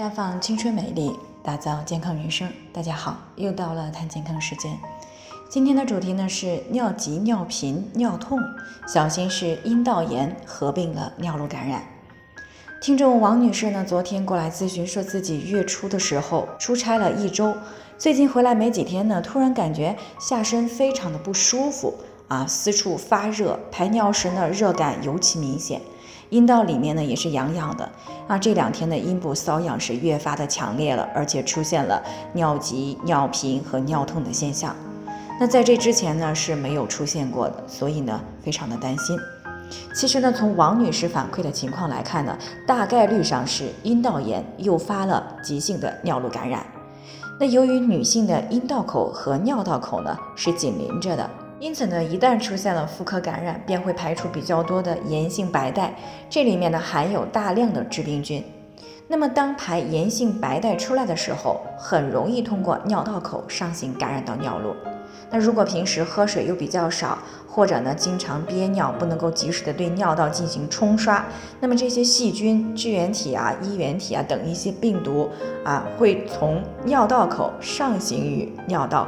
绽放青春美丽，打造健康人生。大家好，又到了谈健康时间。今天的主题呢是尿急、尿频、尿痛，小心是阴道炎合并了尿路感染。听众王女士呢，昨天过来咨询，说自己月初的时候出差了一周，最近回来没几天呢，突然感觉下身非常的不舒服啊，私处发热，排尿时呢热感尤其明显。阴道里面呢也是痒痒的啊，这两天的阴部瘙痒是越发的强烈了，而且出现了尿急、尿频和尿痛的现象。那在这之前呢是没有出现过的，所以呢非常的担心。其实呢从王女士反馈的情况来看呢，大概率上是阴道炎诱发了急性的尿路感染。那由于女性的阴道口和尿道口呢是紧邻着的。因此呢，一旦出现了妇科感染，便会排出比较多的炎性白带，这里面呢含有大量的致病菌。那么当排炎性白带出来的时候，很容易通过尿道口上行感染到尿路。那如果平时喝水又比较少，或者呢经常憋尿，不能够及时的对尿道进行冲刷，那么这些细菌、支原体啊、衣原体啊等一些病毒啊，会从尿道口上行于尿道。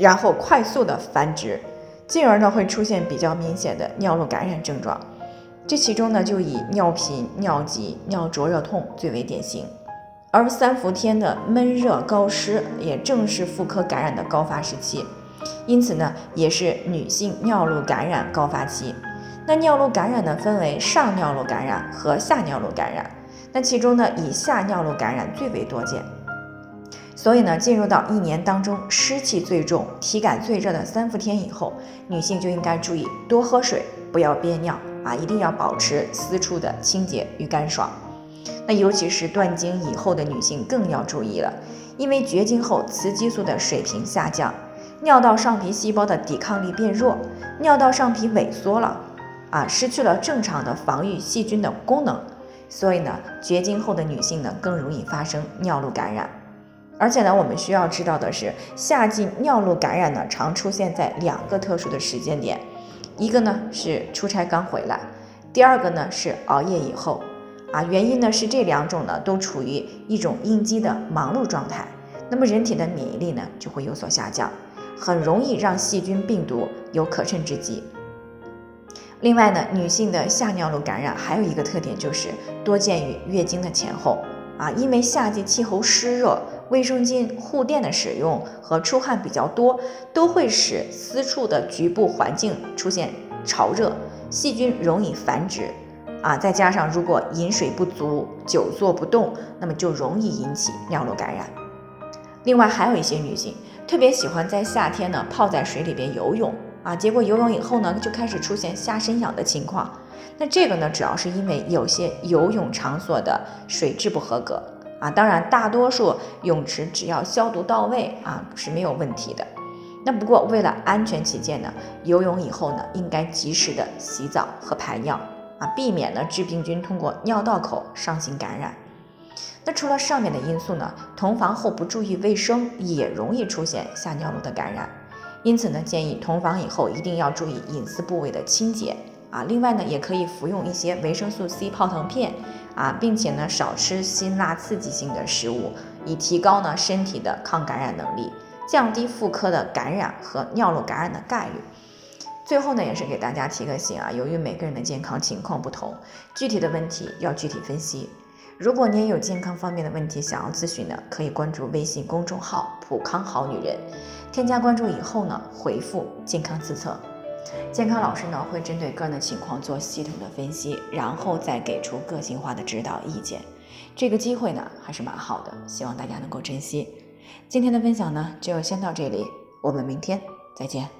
然后快速的繁殖，进而呢会出现比较明显的尿路感染症状。这其中呢就以尿频、尿急、尿灼热痛最为典型。而三伏天的闷热高湿也正是妇科感染的高发时期，因此呢也是女性尿路感染高发期。那尿路感染呢分为上尿路感染和下尿路感染，那其中呢以下尿路感染最为多见。所以呢，进入到一年当中湿气最重、体感最热的三伏天以后，女性就应该注意多喝水，不要憋尿啊，一定要保持私处的清洁与干爽。那尤其是断经以后的女性更要注意了，因为绝经后雌激素的水平下降，尿道上皮细胞的抵抗力变弱，尿道上皮萎缩了啊，失去了正常的防御细菌的功能，所以呢，绝经后的女性呢更容易发生尿路感染。而且呢，我们需要知道的是，夏季尿路感染呢，常出现在两个特殊的时间点，一个呢是出差刚回来，第二个呢是熬夜以后，啊，原因呢是这两种呢都处于一种应激的忙碌状态，那么人体的免疫力呢就会有所下降，很容易让细菌病毒有可乘之机。另外呢，女性的下尿路感染还有一个特点就是多见于月经的前后，啊，因为夏季气候湿热。卫生巾、护垫的使用和出汗比较多，都会使私处的局部环境出现潮热，细菌容易繁殖。啊，再加上如果饮水不足、久坐不动，那么就容易引起尿路感染。另外，还有一些女性特别喜欢在夏天呢泡在水里边游泳，啊，结果游泳以后呢就开始出现下身痒的情况。那这个呢，主要是因为有些游泳场所的水质不合格。啊，当然，大多数泳池只要消毒到位啊是没有问题的。那不过为了安全起见呢，游泳以后呢，应该及时的洗澡和排尿啊，避免呢致病菌通过尿道口上行感染。那除了上面的因素呢，同房后不注意卫生也容易出现下尿路的感染。因此呢，建议同房以后一定要注意隐私部位的清洁啊。另外呢，也可以服用一些维生素 C 泡腾片。啊，并且呢，少吃辛辣刺激性的食物，以提高呢身体的抗感染能力，降低妇科的感染和尿路感染的概率。最后呢，也是给大家提个醒啊，由于每个人的健康情况不同，具体的问题要具体分析。如果您有健康方面的问题想要咨询的，可以关注微信公众号“普康好女人”，添加关注以后呢，回复“健康自测”。健康老师呢会针对个人的情况做系统的分析，然后再给出个性化的指导意见。这个机会呢还是蛮好的，希望大家能够珍惜。今天的分享呢就先到这里，我们明天再见。